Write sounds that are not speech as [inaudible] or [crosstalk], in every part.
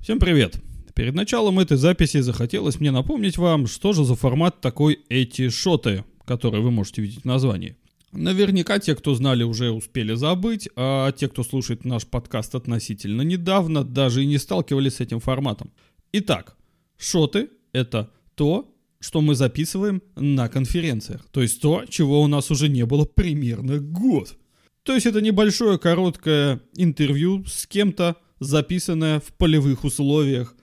Всем привет! Перед началом этой записи захотелось мне напомнить вам, что же за формат такой эти шоты, которые вы можете видеть в названии. Наверняка те, кто знали, уже успели забыть, а те, кто слушает наш подкаст относительно недавно, даже и не сталкивались с этим форматом. Итак, шоты — это то, что мы записываем на конференциях. То есть то, чего у нас уже не было примерно год. То есть это небольшое короткое интервью с кем-то, записанное в полевых условиях.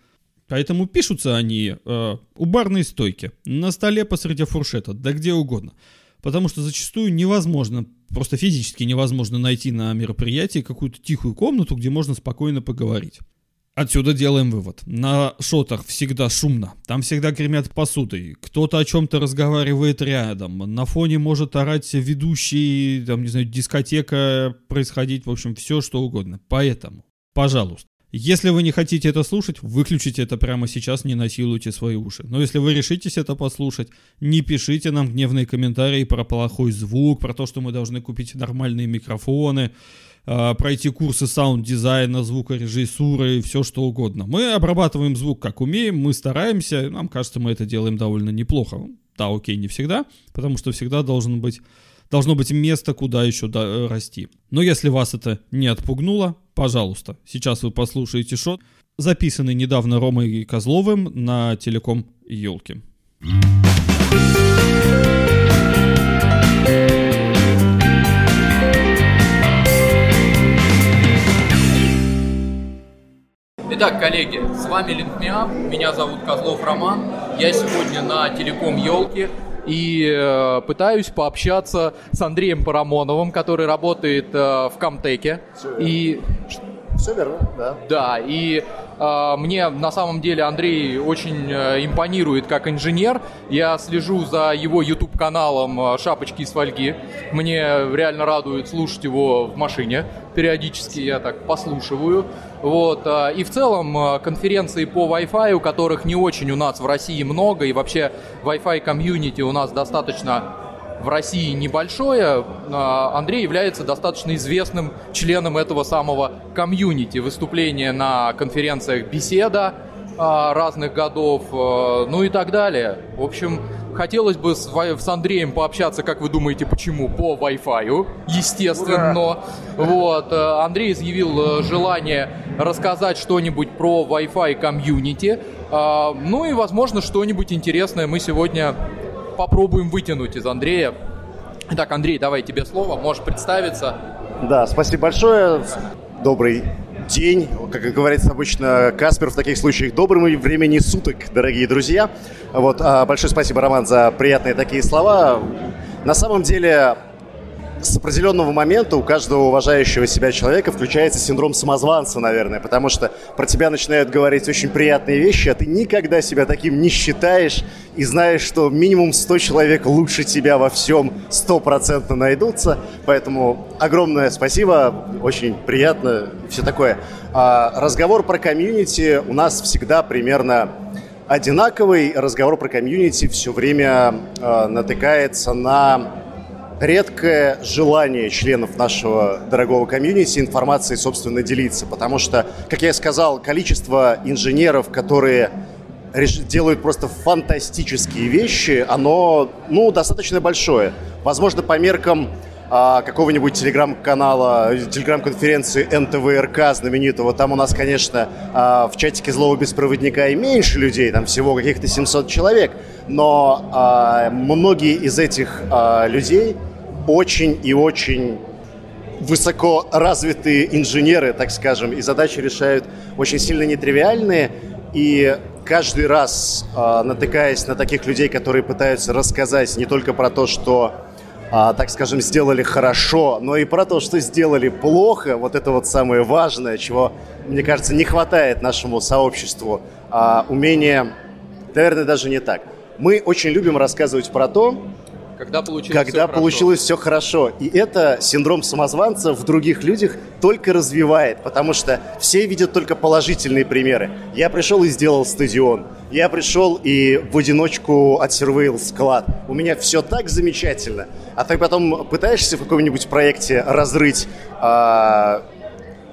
Поэтому пишутся они э, у барной стойки, на столе посреди фуршета, да где угодно. Потому что зачастую невозможно, просто физически невозможно найти на мероприятии какую-то тихую комнату, где можно спокойно поговорить. Отсюда делаем вывод. На шотах всегда шумно. Там всегда гремят посудой. Кто-то о чем-то разговаривает рядом. На фоне может орать ведущий, там, не знаю, дискотека происходить. В общем, все что угодно. Поэтому Пожалуйста. Если вы не хотите это слушать, выключите это прямо сейчас, не насилуйте свои уши. Но если вы решитесь это послушать, не пишите нам гневные комментарии про плохой звук, про то, что мы должны купить нормальные микрофоны, а, пройти курсы саунд-дизайна, звукорежиссуры и все что угодно. Мы обрабатываем звук как умеем, мы стараемся, нам кажется, мы это делаем довольно неплохо. Да, окей, не всегда, потому что всегда должен быть должно быть место, куда еще э, расти. Но если вас это не отпугнуло, пожалуйста, сейчас вы послушаете шот, записанный недавно Ромой Козловым на телеком «Елки». Итак, коллеги, с вами Линкмиап, меня зовут Козлов Роман, я сегодня на телеком «Елки», и э, пытаюсь пообщаться с Андреем Парамоновым, который работает э, в Камтеке. И все верно, да. Да, и э, мне на самом деле Андрей очень э, импонирует как инженер. Я слежу за его YouTube каналом э, Шапочки из фольги. Мне реально радует слушать его в машине. Периодически я так послушиваю. Вот, э, и в целом э, конференции по Wi-Fi, у которых не очень у нас в России много, и вообще Wi-Fi комьюнити у нас достаточно в России небольшое, а, Андрей является достаточно известным членом этого самого комьюнити. Выступления на конференциях «Беседа» а, разных годов, а, ну и так далее. В общем, хотелось бы с, с Андреем пообщаться, как вы думаете, почему? По Wi-Fi, естественно. Ура! Вот, Андрей изъявил желание рассказать что-нибудь про Wi-Fi комьюнити. Ну и, возможно, что-нибудь интересное мы сегодня попробуем вытянуть из Андрея. Итак, Андрей, давай тебе слово, можешь представиться. Да, спасибо большое. Добрый день. Как говорится обычно, Каспер в таких случаях доброго времени суток, дорогие друзья. Вот, а, большое спасибо, Роман, за приятные такие слова. На самом деле, с определенного момента у каждого уважающего себя человека включается синдром самозванца, наверное, потому что про тебя начинают говорить очень приятные вещи, а ты никогда себя таким не считаешь и знаешь, что минимум 100 человек лучше тебя во всем стопроцентно найдутся. Поэтому огромное спасибо, очень приятно, все такое. А разговор про комьюнити у нас всегда примерно одинаковый. Разговор про комьюнити все время э, натыкается на редкое желание членов нашего дорогого комьюнити информацией, собственно, делиться. Потому что, как я сказал, количество инженеров, которые делают просто фантастические вещи, оно, ну, достаточно большое. Возможно, по меркам а, какого-нибудь телеграм-канала, телеграм-конференции НТВРК знаменитого, там у нас, конечно, а, в чатике злого беспроводника и меньше людей, там всего каких-то 700 человек, но а, многие из этих людей очень и очень высоко развитые инженеры, так скажем, и задачи решают очень сильно нетривиальные, и каждый раз, натыкаясь на таких людей, которые пытаются рассказать не только про то, что, э, так скажем, сделали хорошо, но и про то, что сделали плохо, вот это вот самое важное, чего, мне кажется, не хватает нашему сообществу, э, умение, наверное, даже не так. Мы очень любим рассказывать про то, когда получилось, когда все, получилось все хорошо. И это синдром самозванца в других людях только развивает, потому что все видят только положительные примеры. Я пришел и сделал стадион. Я пришел и в одиночку отсервейл склад. У меня все так замечательно. А ты потом пытаешься в каком-нибудь проекте разрыть а,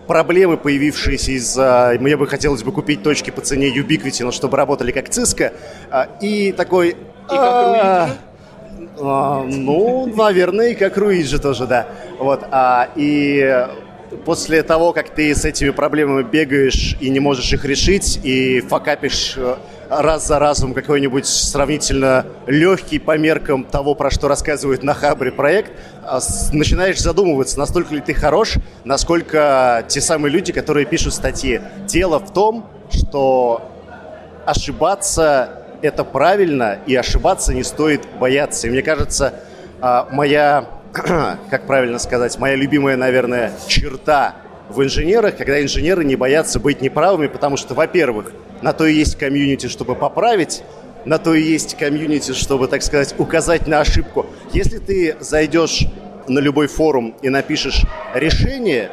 проблемы, появившиеся из-за... Мне бы хотелось бы купить точки по цене Ubiquiti, но чтобы работали как Cisco. А, и такой... И как а, ну, наверное, как Руиджи тоже, да. Вот, а, и после того, как ты с этими проблемами бегаешь и не можешь их решить, и факапишь э, раз за разом какой-нибудь сравнительно легкий по меркам того, про что рассказывает на Хабре проект, а начинаешь задумываться, настолько ли ты хорош, насколько те самые люди, которые пишут статьи. Дело в том, что ошибаться это правильно, и ошибаться не стоит бояться. И мне кажется, а, моя, [clears throat] как правильно сказать, моя любимая, наверное, черта в инженерах, когда инженеры не боятся быть неправыми, потому что, во-первых, на то и есть комьюнити, чтобы поправить, на то и есть комьюнити, чтобы, так сказать, указать на ошибку. Если ты зайдешь на любой форум и напишешь решение,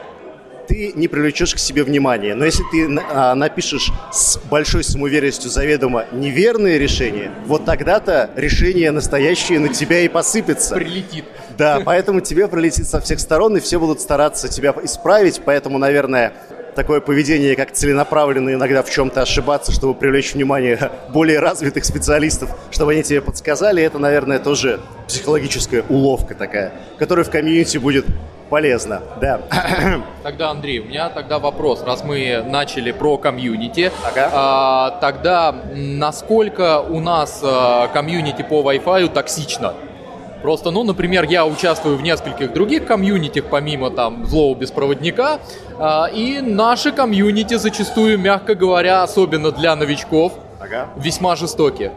ты не привлечешь к себе внимание. Но если ты а, напишешь с большой самоуверенностью заведомо неверное решение, вот тогда-то решение настоящее на тебя и посыпется. Прилетит. Да, поэтому тебе прилетит со всех сторон, и все будут стараться тебя исправить. Поэтому, наверное, такое поведение, как целенаправленно иногда в чем-то ошибаться, чтобы привлечь внимание [laughs] более развитых специалистов, чтобы они тебе подсказали, это, наверное, тоже психологическая уловка такая, которая в комьюнити будет полезно, да. [coughs] Тогда, Андрей, у меня тогда вопрос, раз мы начали про комьюнити, ага. а, тогда насколько у нас а, комьюнити по Wi-Fi токсично? Просто, ну, например, я участвую в нескольких других комьюнитях, помимо там злого беспроводника, а, и наши комьюнити зачастую, мягко говоря, особенно для новичков, ага. весьма жестоки.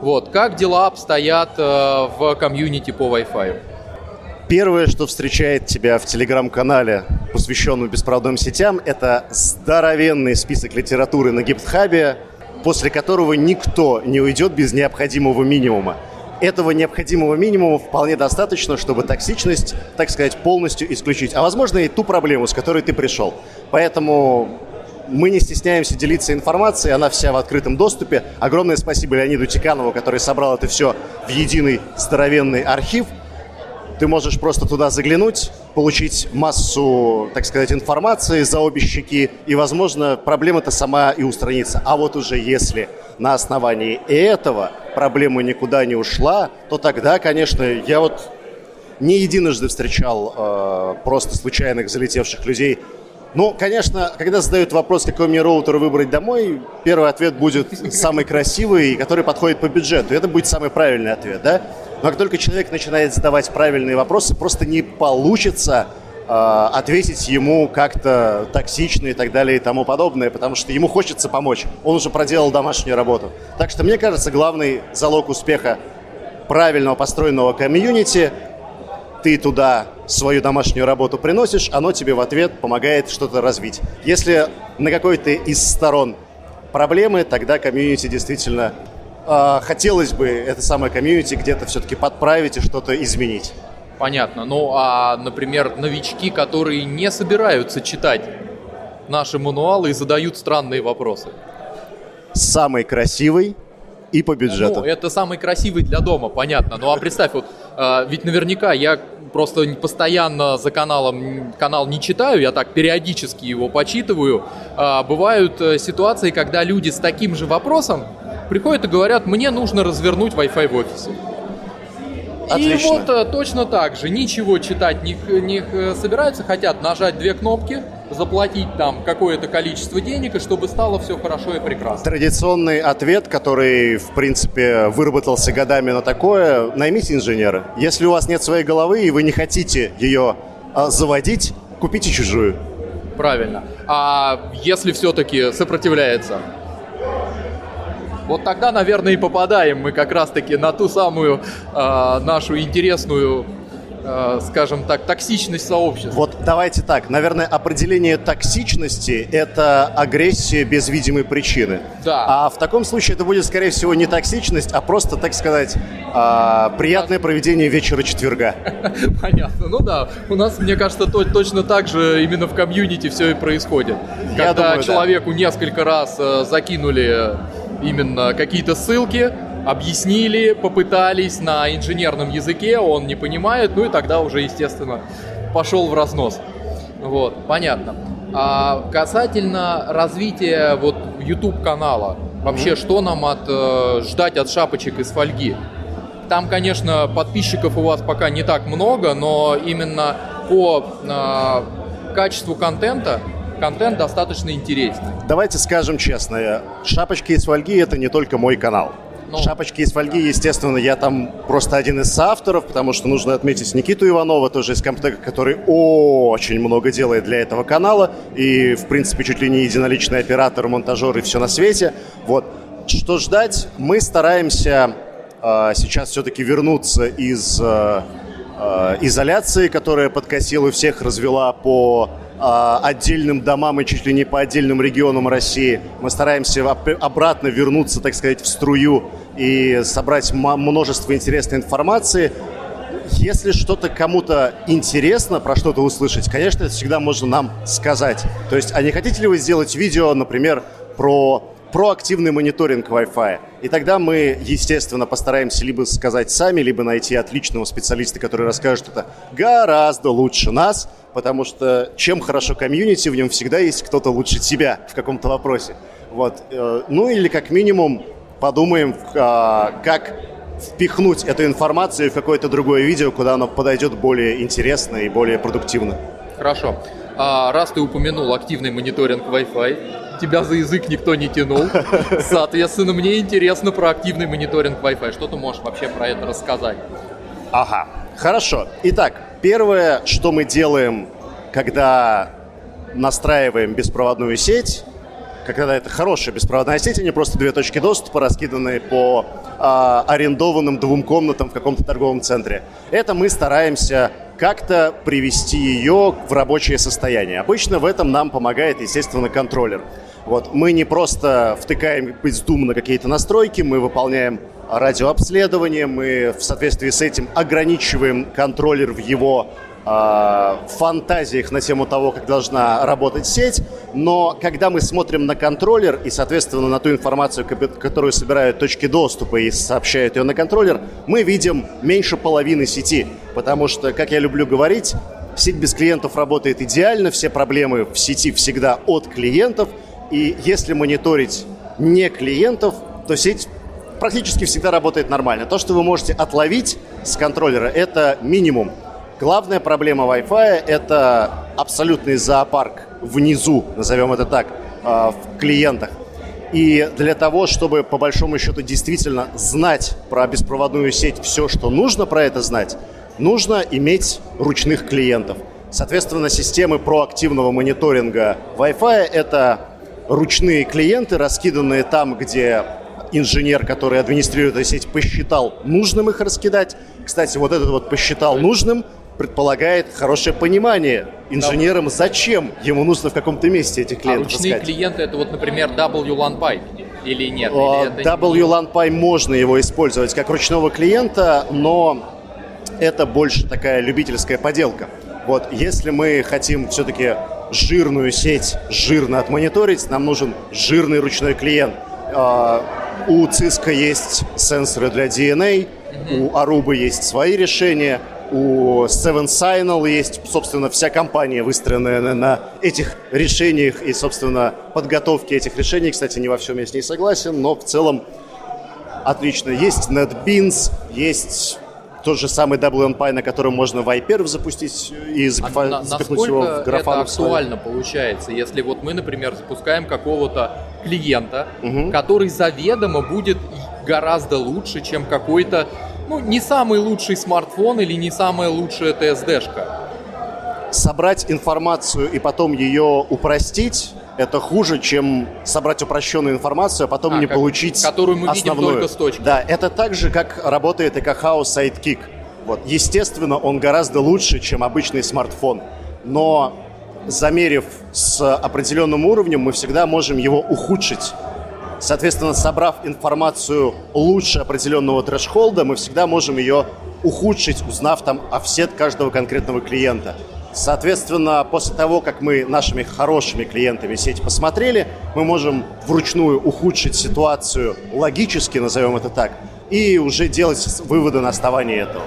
Вот, как дела обстоят э, в комьюнити по Wi-Fi? Первое, что встречает тебя в телеграм-канале, посвященном беспроводным сетям, это здоровенный список литературы на гиптхабе, после которого никто не уйдет без необходимого минимума. Этого необходимого минимума вполне достаточно, чтобы токсичность, так сказать, полностью исключить. А возможно и ту проблему, с которой ты пришел. Поэтому мы не стесняемся делиться информацией, она вся в открытом доступе. Огромное спасибо Леониду Тиканову, который собрал это все в единый здоровенный архив – ты можешь просто туда заглянуть, получить массу, так сказать, информации за обе щеки, и, возможно, проблема-то сама и устранится. А вот уже если на основании этого проблема никуда не ушла, то тогда, конечно, я вот не единожды встречал э, просто случайных залетевших людей. Ну, конечно, когда задают вопрос, какой мне роутер выбрать домой, первый ответ будет самый красивый, который подходит по бюджету. Это будет самый правильный ответ, да? Но как только человек начинает задавать правильные вопросы, просто не получится ответить ему как-то токсично и так далее и тому подобное, потому что ему хочется помочь. Он уже проделал домашнюю работу. Так что, мне кажется, главный залог успеха правильного построенного комьюнити ты туда свою домашнюю работу приносишь, оно тебе в ответ помогает что-то развить. Если на какой-то из сторон проблемы, тогда комьюнити действительно э, хотелось бы это самое комьюнити где-то все-таки подправить и что-то изменить. Понятно. Ну, а, например, новички, которые не собираются читать наши мануалы и задают странные вопросы. Самый красивый и по бюджету. Ну, это самый красивый для дома, понятно. Ну, а представь, вот, э, ведь наверняка я просто постоянно за каналом канал не читаю, я так периодически его почитываю. Э, бывают э, ситуации, когда люди с таким же вопросом приходят и говорят, мне нужно развернуть Wi-Fi в офисе. Отлично. И вот э, точно так же, ничего читать не, не собираются, хотят нажать две кнопки, заплатить там какое-то количество денег, и чтобы стало все хорошо и прекрасно. Традиционный ответ, который, в принципе, выработался годами на такое, наймите инженера. Если у вас нет своей головы и вы не хотите ее а, заводить, купите чужую. Правильно. А если все-таки сопротивляется? Вот тогда, наверное, и попадаем мы как раз-таки на ту самую э, нашу интересную э, скажем так, токсичность сообщества. Вот давайте так. Наверное, определение токсичности – это агрессия без видимой причины. Да. А в таком случае это будет, скорее всего, не токсичность, а просто, так сказать, э, приятное проведение вечера четверга. [laughs] Понятно. Ну да, у нас, мне кажется, то, точно так же именно в комьюнити все и происходит. Когда думаю, человеку да. несколько раз э, закинули именно какие-то ссылки, объяснили, попытались на инженерном языке, он не понимает, ну и тогда уже, естественно, пошел в разнос. Вот, понятно. А касательно развития вот YouTube канала, вообще mm-hmm. что нам от, э, ждать от шапочек из фольги? Там, конечно, подписчиков у вас пока не так много, но именно по э, качеству контента контент достаточно интересный. Давайте скажем честно, шапочки из фольги это не только мой канал. Ну, Шапочки из фольги, естественно, я там просто один из соавторов, потому что нужно отметить Никиту Иванова, тоже из Комтека, который очень много делает для этого канала. И, в принципе, чуть ли не единоличный оператор, монтажер и все на свете. Вот. Что ждать? Мы стараемся э, сейчас все-таки вернуться из э, изоляции, которая подкосила всех, развела по отдельным домам и чуть ли не по отдельным регионам России. Мы стараемся обратно вернуться, так сказать, в струю и собрать множество интересной информации. Если что-то кому-то интересно, про что-то услышать, конечно, это всегда можно нам сказать. То есть, а не хотите ли вы сделать видео, например, про проактивный мониторинг Wi-Fi. И тогда мы, естественно, постараемся либо сказать сами, либо найти отличного специалиста, который расскажет это гораздо лучше нас, потому что чем хорошо комьюнити, в нем всегда есть кто-то лучше тебя в каком-то вопросе. Вот. Э, ну или как минимум подумаем, а, как впихнуть эту информацию в какое-то другое видео, куда оно подойдет более интересно и более продуктивно. Хорошо. А раз ты упомянул активный мониторинг Wi-Fi, тебя за язык никто не тянул. [laughs] Соответственно, мне интересно про активный мониторинг Wi-Fi. Что ты можешь вообще про это рассказать? Ага, хорошо. Итак, первое, что мы делаем, когда настраиваем беспроводную сеть, когда это хорошая беспроводная сеть, а не просто две точки доступа, раскиданные по а, арендованным двум комнатам в каком-то торговом центре. Это мы стараемся как-то привести ее в рабочее состояние. Обычно в этом нам помогает, естественно, контроллер. Вот, мы не просто втыкаем бездумно какие-то настройки, мы выполняем радиообследование, мы в соответствии с этим ограничиваем контроллер в его э, фантазиях на тему того, как должна работать сеть, но когда мы смотрим на контроллер и, соответственно, на ту информацию, которую собирают точки доступа и сообщают ее на контроллер, мы видим меньше половины сети, потому что, как я люблю говорить, сеть без клиентов работает идеально, все проблемы в сети всегда от клиентов, и если мониторить не клиентов, то сеть практически всегда работает нормально. То, что вы можете отловить с контроллера, это минимум. Главная проблема Wi-Fi – это абсолютный зоопарк внизу, назовем это так, а, в клиентах. И для того, чтобы по большому счету действительно знать про беспроводную сеть все, что нужно про это знать, нужно иметь ручных клиентов. Соответственно, системы проактивного мониторинга Wi-Fi – это ручные клиенты, раскиданные там, где инженер, который администрирует эту сеть, посчитал нужным их раскидать. Кстати, вот этот вот посчитал нужным предполагает хорошее понимание инженерам, зачем ему нужно в каком-то месте этих клиентов А ручные искать. клиенты это вот, например, WLAN Pipe или нет? Или Pipe можно его использовать как ручного клиента, но это больше такая любительская поделка. Вот, если мы хотим все-таки жирную сеть жирно отмониторить, нам нужен жирный ручной клиент. У Cisco есть сенсоры для DNA, у Aruba есть свои решения – у Seven Signal есть, собственно, вся компания, выстроенная на, этих решениях и, собственно, подготовке этих решений. Кстати, не во всем я с ней согласен, но в целом отлично. Есть NetBeans, есть тот же самый WNPy, на котором можно Viper запустить и а на, запихнуть его в графану. это актуально получается, если вот мы, например, запускаем какого-то клиента, угу. который заведомо будет гораздо лучше, чем какой-то ну, не самый лучший смартфон или не самая лучшая TSD-шка. Собрать информацию и потом ее упростить это хуже, чем собрать упрощенную информацию, а потом а, не как, получить которую мы основную. видим только с точки. Да, это так же, как работает Ekahau Sidekick. Вот. Естественно, он гораздо лучше, чем обычный смартфон. Но замерив с определенным уровнем, мы всегда можем его ухудшить. Соответственно, собрав информацию лучше определенного трэш-холда, мы всегда можем ее ухудшить, узнав там офсет каждого конкретного клиента. Соответственно, после того, как мы нашими хорошими клиентами сеть посмотрели, мы можем вручную ухудшить ситуацию логически, назовем это так, и уже делать выводы на основании этого.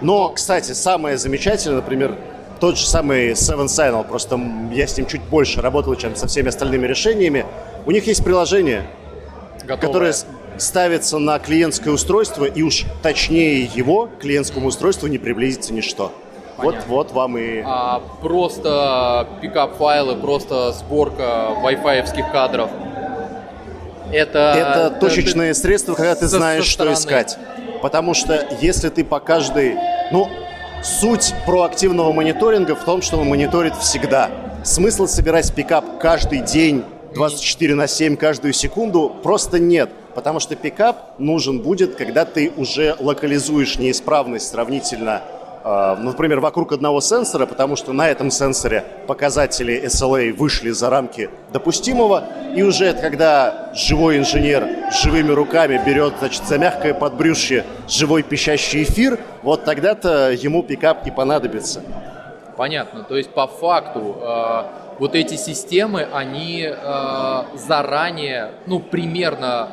Но, кстати, самое замечательное, например, тот же самый Seven Signal, просто я с ним чуть больше работал, чем со всеми остальными решениями. У них есть приложение, Готовое. которое ставится на клиентское устройство, и уж точнее его клиентскому устройству не приблизится ничто. Вот, вот вам и... А, просто пикап-файлы, просто сборка Wi-Fi кадров. Это, это точечные это, средства, когда ты знаешь, что искать. Потому что если ты по каждой... Ну, Суть проактивного мониторинга в том, что он мониторит всегда. Смысла собирать пикап каждый день, 24 на 7, каждую секунду просто нет. Потому что пикап нужен будет, когда ты уже локализуешь неисправность сравнительно например, вокруг одного сенсора, потому что на этом сенсоре показатели SLA вышли за рамки допустимого, и уже это когда живой инженер живыми руками берет, значит, за мягкое подбрюшье живой пищащий эфир, вот тогда-то ему пикап и понадобится. Понятно, то есть по факту э, вот эти системы, они э, заранее, ну, примерно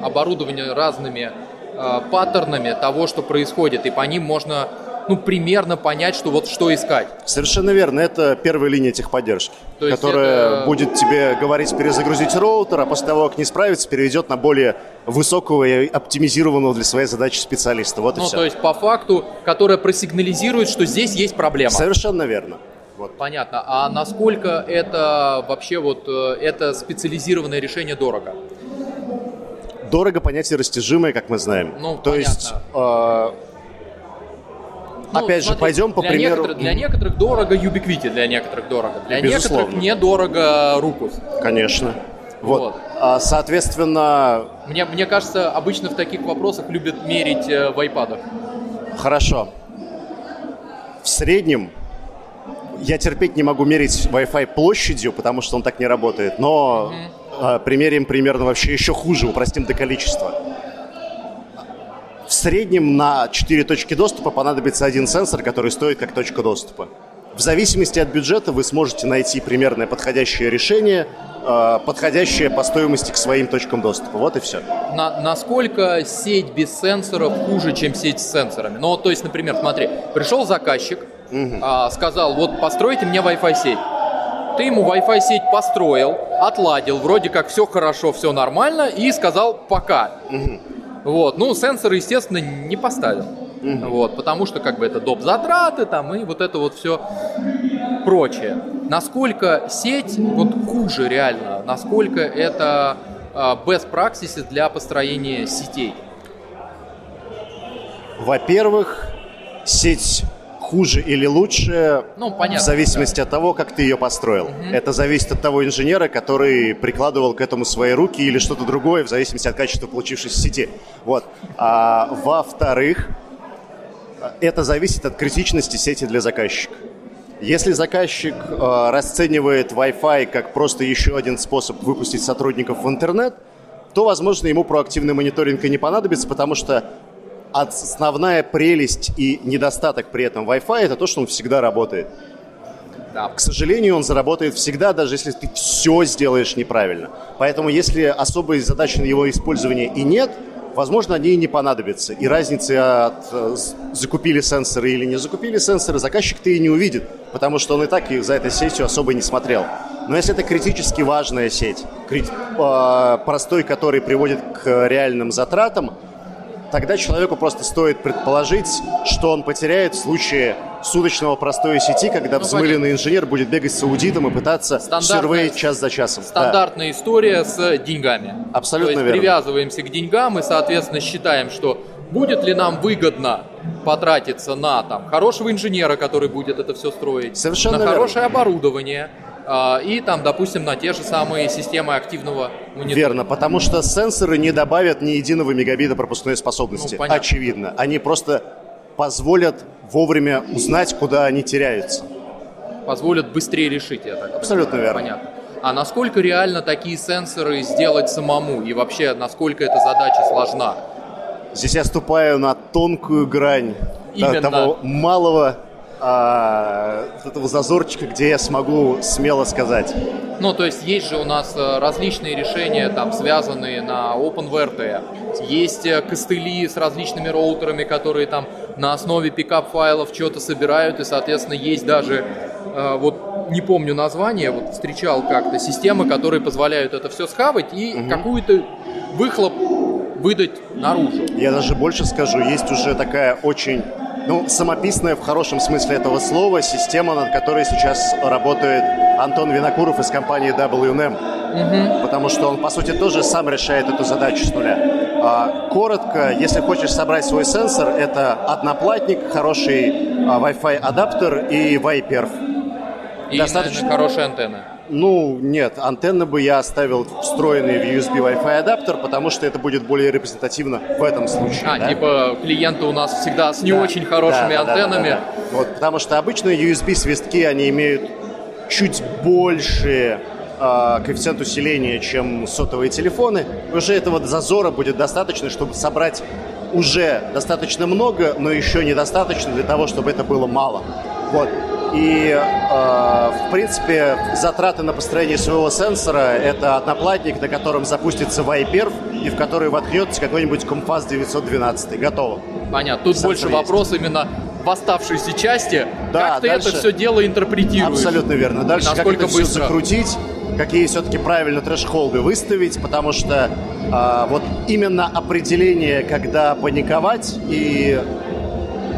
э, оборудованы разными паттернами того, что происходит, и по ним можно ну, примерно понять, что вот что искать. Совершенно верно. Это первая линия техподдержки, То которая это... будет тебе говорить перезагрузить роутер, а после того, как не справится, переведет на более высокого и оптимизированного для своей задачи специалиста. Вот ну, и все. то есть по факту, которая просигнализирует, что здесь есть проблема. Совершенно верно. Вот. Понятно. А насколько это вообще вот э, это специализированное решение дорого? Дорого понятие растяжимое, как мы знаем. Ну, То понятно. есть э, ну, Опять смотри, же, пойдем по для примеру. Некоторых, для некоторых дорого Ubiquiti, для некоторых дорого. Для Безусловно. некоторых недорого Рукус. Конечно. Вот. вот. А, соответственно... Мне, мне кажется, обычно в таких вопросах любят мерить э, в iPad. Хорошо. В среднем я терпеть не могу мерить Wi-Fi площадью, потому что он так не работает, но mm-hmm. э, примерим примерно вообще еще хуже, упростим до количества. Среднем на 4 точки доступа понадобится один сенсор, который стоит как точка доступа. В зависимости от бюджета вы сможете найти примерное подходящее решение, э, подходящее по стоимости к своим точкам доступа. Вот и все. На, насколько сеть без сенсоров хуже, чем сеть с сенсорами? Ну, то есть, например, смотри, пришел заказчик, угу. а, сказал, вот постройте мне Wi-Fi сеть. Ты ему Wi-Fi сеть построил, отладил, вроде как все хорошо, все нормально, и сказал пока. Угу. Вот. Ну, сенсоры, естественно, не поставил. Угу. Вот, потому что как бы это доп. затраты там и вот это вот все прочее. Насколько сеть вот хуже реально, насколько это uh, best practices для построения сетей? Во-первых, сеть хуже или лучше, ну, понятно, в зависимости да. от того, как ты ее построил. Угу. Это зависит от того инженера, который прикладывал к этому свои руки или что-то другое, в зависимости от качества получившейся сети. Вот. А, во-вторых, это зависит от критичности сети для заказчика. Если заказчик э, расценивает Wi-Fi как просто еще один способ выпустить сотрудников в интернет, то, возможно, ему проактивный мониторинг и не понадобится, потому что основная прелесть и недостаток при этом Wi-Fi это то, что он всегда работает. Да. К сожалению, он заработает всегда, даже если ты все сделаешь неправильно. Поэтому, если особой задачи на его использование и нет, возможно, они и не понадобятся. И разницы от э, закупили сенсоры или не закупили сенсоры заказчик-то и не увидит, потому что он и так за этой сетью особо не смотрел. Но если это критически важная сеть, э, простой, который приводит к реальным затратам, тогда человеку просто стоит предположить, что он потеряет в случае суточного простой сети, когда ну, взмыленный понятно. инженер будет бегать с аудитом и пытаться сервей час за часом. Стандартная да. история с деньгами. Абсолютно То есть верно. привязываемся к деньгам и, соответственно, считаем, что будет ли нам выгодно потратиться на там хорошего инженера, который будет это все строить, Совершенно на верно. хорошее оборудование, и там, допустим, на те же самые системы активного мониторинга. Верно, потому что сенсоры не добавят ни единого мегабита пропускной способности. Ну, очевидно. Они просто позволят вовремя узнать, куда они теряются. Позволят быстрее решить, так Абсолютно верно. Понятно. А насколько реально такие сенсоры сделать самому? И вообще, насколько эта задача сложна? Здесь я ступаю на тонкую грань Именно. того малого а, этого зазорчика, где я смогу смело сказать. Ну, то есть есть же у нас э, различные решения, там, связанные на OpenVRT. Есть э, костыли с различными роутерами, которые там на основе пикап-файлов что-то собирают, и, соответственно, есть даже, э, вот не помню название, вот встречал как-то системы, которые позволяют это все схавать и угу. какую-то выхлоп выдать наружу. Я даже больше скажу, есть уже такая очень ну, самописная в хорошем смысле этого слова система, над которой сейчас работает Антон Винокуров из компании WNM. Угу. Потому что он, по сути, тоже сам решает эту задачу с нуля. А, коротко, если хочешь собрать свой сенсор, это одноплатник, хороший а, Wi-Fi адаптер и Viperf. И, Достаточно хорошая антенна. Ну, нет, антенны бы я оставил встроенные в USB Wi-Fi адаптер, потому что это будет более репрезентативно в этом случае. А, да? типа клиенты у нас всегда с не да, очень хорошими да, антеннами. Да, да, да, да. Вот, потому что обычные USB-свистки, они имеют чуть больше э, коэффициент усиления, чем сотовые телефоны. Уже этого зазора будет достаточно, чтобы собрать уже достаточно много, но еще недостаточно для того, чтобы это было мало. Вот. И, э, в принципе, затраты на построение своего сенсора – это одноплатник, на котором запустится Viper и в который воткнется какой-нибудь Comfast 912. Готово. Понятно. Тут Сенсор больше есть. вопрос именно в оставшейся части. Да, как ты дальше... это все дело интерпретируешь? Абсолютно верно. Дальше Насколько как это быстро? все закрутить, какие все-таки правильно трэш-холды выставить, потому что э, вот именно определение, когда паниковать и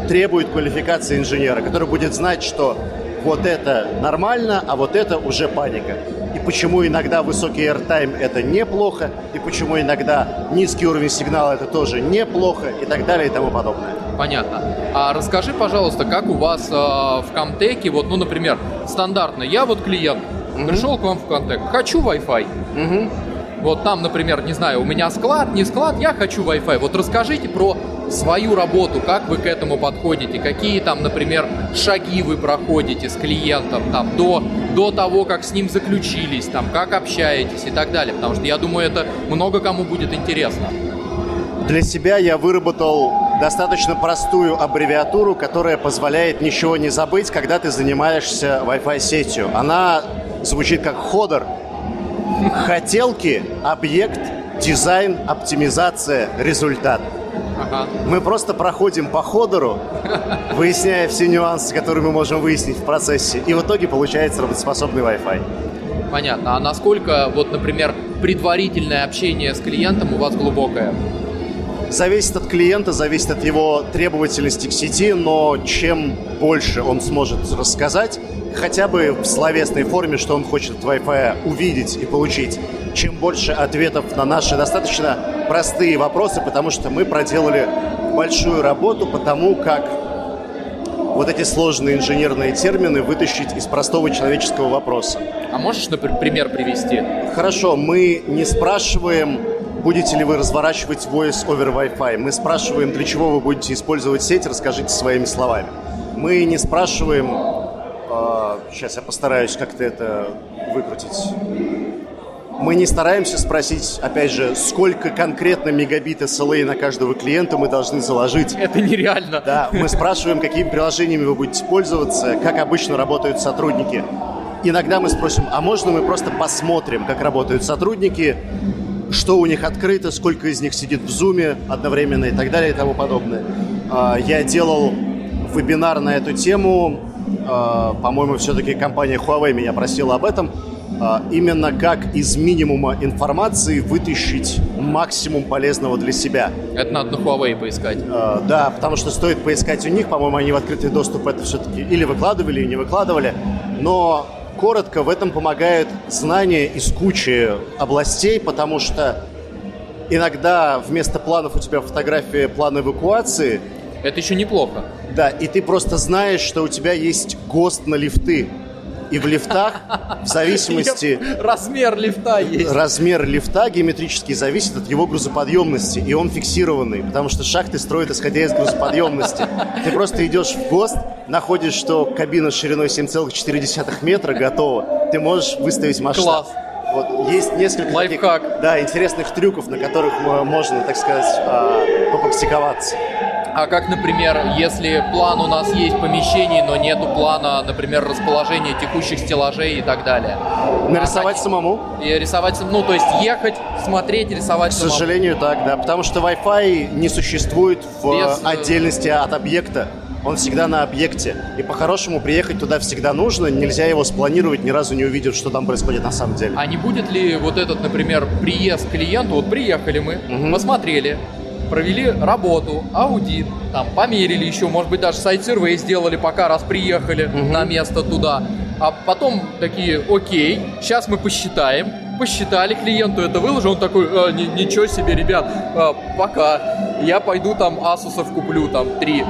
требует квалификации инженера, который будет знать, что вот это нормально, а вот это уже паника. И почему иногда высокий airtime это неплохо, и почему иногда низкий уровень сигнала это тоже неплохо, и так далее, и тому подобное. Понятно. А расскажи, пожалуйста, как у вас э, в Комтеке, вот, ну, например, стандартно, я вот клиент, mm-hmm. пришел к вам в Комтек, хочу Wi-Fi. Mm-hmm. Вот там, например, не знаю, у меня склад, не склад, я хочу Wi-Fi. Вот расскажите про свою работу, как вы к этому подходите, какие там, например, шаги вы проходите с клиентом там до, до того, как с ним заключились, там, как общаетесь и так далее, потому что я думаю, это много кому будет интересно. Для себя я выработал достаточно простую аббревиатуру, которая позволяет ничего не забыть, когда ты занимаешься Wi-Fi сетью. Она звучит как ходор. Хотелки, объект, дизайн, оптимизация, результат. Ага. Мы просто проходим по ходору, выясняя все нюансы, которые мы можем выяснить в процессе, и в итоге получается работоспособный Wi-Fi. Понятно. А насколько, вот, например, предварительное общение с клиентом у вас глубокое? Зависит от клиента, зависит от его требовательности к сети, но чем больше он сможет рассказать, хотя бы в словесной форме, что он хочет от Wi-Fi увидеть и получить, чем больше ответов на наши достаточно простые вопросы, потому что мы проделали большую работу по тому, как вот эти сложные инженерные термины вытащить из простого человеческого вопроса. А можешь, например, пример привести? Хорошо, мы не спрашиваем, будете ли вы разворачивать Voice over Wi-Fi. Мы спрашиваем, для чего вы будете использовать сеть, расскажите своими словами. Мы не спрашиваем, э, сейчас я постараюсь как-то это выкрутить мы не стараемся спросить, опять же, сколько конкретно мегабит SLA на каждого клиента мы должны заложить. Это нереально. Да, мы спрашиваем, какими приложениями вы будете пользоваться, как обычно работают сотрудники. Иногда мы спросим, а можно мы просто посмотрим, как работают сотрудники, что у них открыто, сколько из них сидит в зуме одновременно и так далее и тому подобное. А, я делал вебинар на эту тему, а, по-моему, все-таки компания Huawei меня просила об этом, а, именно как из минимума информации вытащить максимум полезного для себя. Это надо на Huawei поискать. Да, потому что стоит поискать у них, по-моему, они в открытый доступ это все-таки или выкладывали, или не выкладывали. Но коротко, в этом помогает знание из кучи областей, потому что иногда вместо планов у тебя фотография плана эвакуации. Это еще неплохо. Да, и ты просто знаешь, что у тебя есть ГОСТ на лифты. И в лифтах, в зависимости... [laughs] Размер лифта есть. Размер лифта геометрически зависит от его грузоподъемности, и он фиксированный, потому что шахты строят исходя из грузоподъемности. Ты просто идешь в ГОСТ, находишь, что кабина шириной 7,4 метра готова. Ты можешь выставить масштаб. Класс. Вот есть несколько Лайфхак. таких, да, интересных трюков, на которых можно, так сказать, а, попрактиковаться. А как, например, если план у нас есть помещений, но нету плана, например, расположения текущих стеллажей и так далее? Нарисовать а, самому? И рисовать, ну, то есть ехать, смотреть, рисовать К самому. сожалению, так, да. Потому что Wi-Fi не существует в Без, э, отдельности от объекта. Он всегда на объекте. И по-хорошему приехать туда всегда нужно. Нельзя его спланировать, ни разу не увидев, что там происходит на самом деле. А не будет ли вот этот, например, приезд клиенту, вот приехали мы, посмотрели, провели работу, аудит, там померили еще, может быть, даже сайт-сервей сделали, пока раз приехали на место туда. А потом такие, окей, сейчас мы посчитаем, посчитали клиенту это выложил, он такой, «А, ни- ничего себе, ребят, а, пока, я пойду там Асусов куплю, там, три.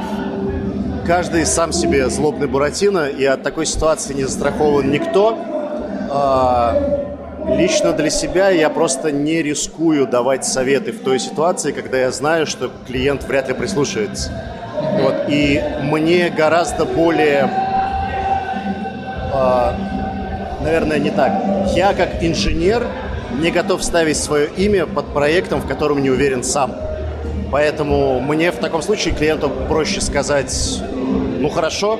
Каждый сам себе злобный Буратино, и от такой ситуации не застрахован никто. А, Лично для себя я просто не рискую давать советы в той ситуации, когда я знаю, что клиент вряд ли прислушается. Вот. И мне гораздо более, а, наверное, не так. Я как инженер не готов ставить свое имя под проектом, в котором не уверен сам. Поэтому мне в таком случае клиенту проще сказать, ну хорошо,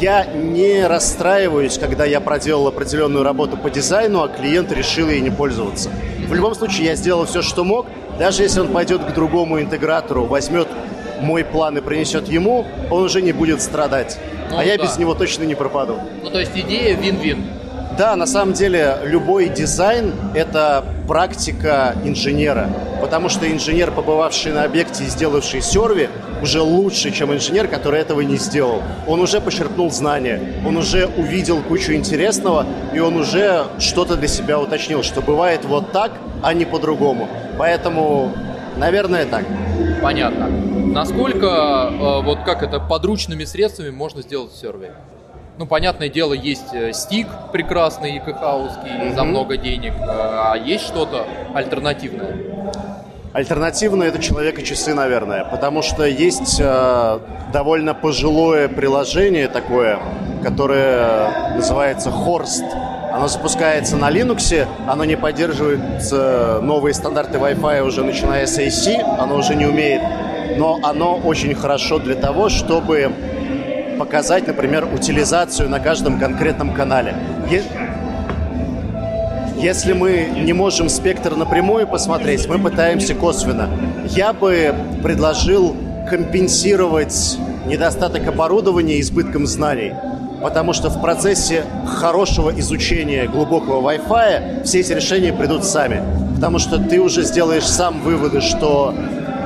я не расстраиваюсь, когда я проделал определенную работу по дизайну, а клиент решил ей не пользоваться. В любом случае, я сделал все, что мог. Даже если он пойдет к другому интегратору, возьмет мой план и принесет ему, он уже не будет страдать. Ну а я да. без него точно не пропаду. Ну, то есть идея вин-вин. Да, на самом деле любой дизайн – это практика инженера. Потому что инженер, побывавший на объекте и сделавший серви, уже лучше, чем инженер, который этого не сделал. Он уже почерпнул знания, он уже увидел кучу интересного, и он уже что-то для себя уточнил, что бывает вот так, а не по-другому. Поэтому, наверное, так. Понятно. Насколько, э, вот как это, подручными средствами можно сделать сервер? Ну, понятное дело, есть э, стик прекрасный ИКХовский за много денег, э, а есть что-то альтернативное? Альтернативно это человек и часы, наверное, потому что есть э, довольно пожилое приложение такое, которое называется Horst. Оно запускается на Linux, оно не поддерживает э, новые стандарты Wi-Fi уже начиная с AC, оно уже не умеет, но оно очень хорошо для того, чтобы показать, например, утилизацию на каждом конкретном канале. Если мы не можем спектр напрямую посмотреть, мы пытаемся косвенно. Я бы предложил компенсировать недостаток оборудования избытком знаний. Потому что в процессе хорошего изучения глубокого Wi-Fi все эти решения придут сами. Потому что ты уже сделаешь сам выводы, что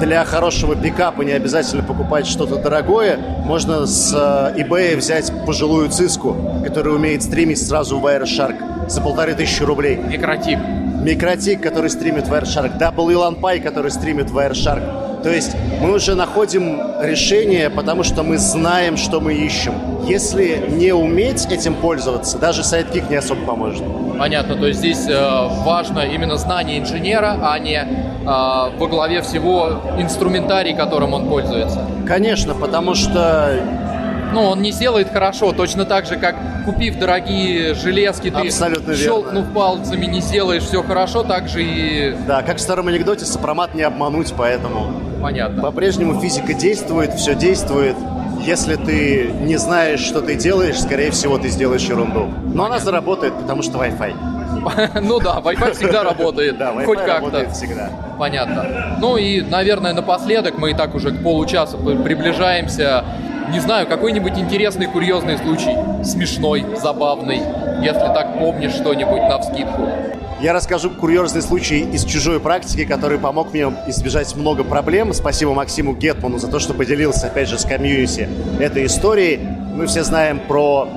для хорошего pcap'а не обязательно покупать что-то дорогое. Можно с э, eBay взять пожилую циску, которая умеет стримить сразу в Wireshark за полторы тысячи рублей. Микротик. Микротик, который стримит Wireshark, WLAN Pi, который стримит Wireshark. То есть мы уже находим решение, потому что мы знаем, что мы ищем. Если не уметь этим пользоваться, даже Sidekick не особо поможет. Понятно, то есть здесь э, важно именно знание инженера, а не э, во главе всего инструментарий, которым он пользуется. Конечно, потому что Ну, он не сделает хорошо, точно так же, как купив дорогие железки, ты Абсолютно верно. щелкнув пальцами, не сделаешь все хорошо, так же и Да, как в старом анекдоте, сопромат не обмануть, поэтому понятно. по-прежнему физика действует, все действует. Если ты не знаешь, что ты делаешь, скорее всего, ты сделаешь ерунду. Но она заработает, потому что Wi-Fi. [laughs] Ну да, Wi-Fi всегда [laughs] работает, Да, хоть как-то. всегда. Понятно. Ну и, наверное, напоследок, мы и так уже к получаса при- приближаемся. Не знаю, какой-нибудь интересный, курьезный случай, смешной, забавный, если так помнишь что-нибудь на вскидку. Я расскажу курьезный случай из чужой практики, который помог мне избежать много проблем. Спасибо Максиму Гетману за то, что поделился, опять же, с комьюнити этой историей. Мы все знаем про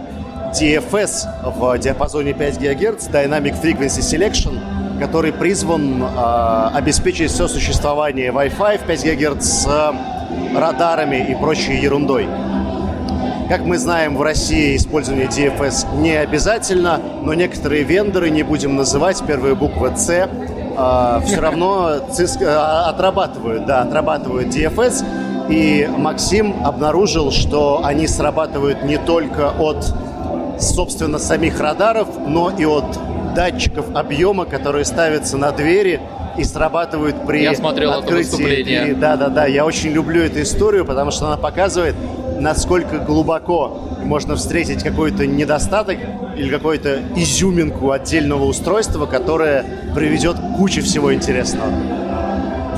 DFS в диапазоне 5 ГГц, Dynamic Frequency Selection, который призван э, обеспечить все существование Wi-Fi в 5 ГГц с э, радарами и прочей ерундой. Как мы знаем, в России использование DFS не обязательно, но некоторые вендоры, не будем называть первые буквы С, все [laughs] равно цис- э, отрабатывают, да, отрабатывают DFS. И Максим обнаружил, что они срабатывают не только от, собственно, самих радаров, но и от датчиков объема, которые ставятся на двери и срабатывают при Я смотрел это открытии выступление. двери. Да, да, да. Я очень люблю эту историю, потому что она показывает, насколько глубоко можно встретить какой-то недостаток или какую-то изюминку отдельного устройства, которое приведет к куче всего интересного.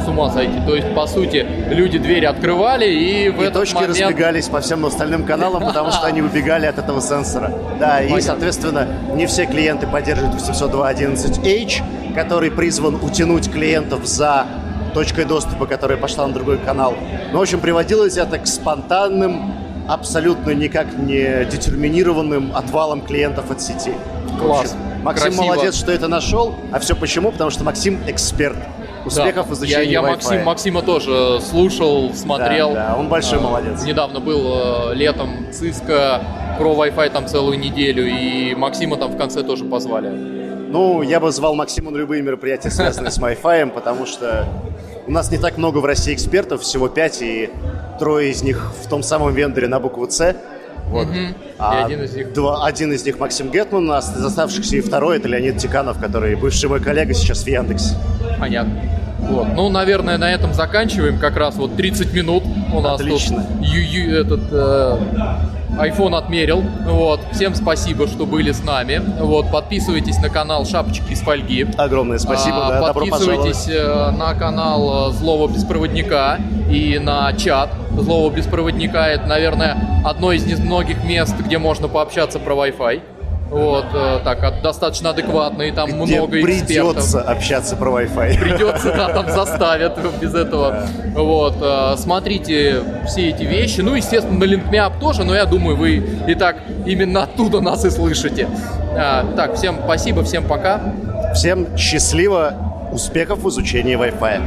С ума сойти. То есть, по сути, люди двери открывали и в И этот точки момент... разбегались по всем остальным каналам, потому что они убегали от этого сенсора. Да, и, соответственно, не все клиенты поддерживают 802.11h, который призван утянуть клиентов за точкой доступа, которая пошла на другой канал. Но, в общем, приводилось это к спонтанным, абсолютно никак не детерминированным отвалом клиентов от сети. Класс. В общем, Максим Красиво. молодец, что это нашел. А все почему? Потому что Максим эксперт успехов в Да. изучении я, я. Максим, Максима тоже слушал, смотрел. Да, да, он большой А, молодец. Недавно был э, летом Cisco про Wi-Fi там целую неделю, и Максима там в конце тоже позвали. Ну, я бы звал Максима на любые мероприятия, связанные с Wi-Fi, потому что у нас не так много в России экспертов, всего пять, и трое из них в том самом вендоре на букву «С». Вот. Мгм. А И один из них- Два, один из них Максим Гетман, а из оставшихся и второй это Леонид Тиканов, который бывший мой коллега сейчас в Яндексе. Понятно. Вот. Ну, наверное, на этом заканчиваем. Как раз вот 30 минут у нас Отлично. тут ю- ю- этот э, iPhone отмерил. Вот. Всем спасибо, что были с нами. Вот. Подписывайтесь на канал Шапочки из фольги. Огромное спасибо, А, да, Подписывайтесь э, на канал э, Злого Беспроводника и на чат Злого Беспроводника. Это, наверное, одно из немногих мест, где можно пообщаться про Wi-Fi. Вот, э, так, от- достаточно адекватно, и там Где много экспертов. придется общаться про Wi-Fi. Придется, да, там [laughs] заставят без этого. Вот, э, смотрите все эти вещи. Ну, естественно, на LinkMeUp тоже, но я думаю, вы и так именно оттуда нас и слышите. А, Так, всем спасибо, всем пока. Всем счастливо, успехов в изучении Wi-Fi.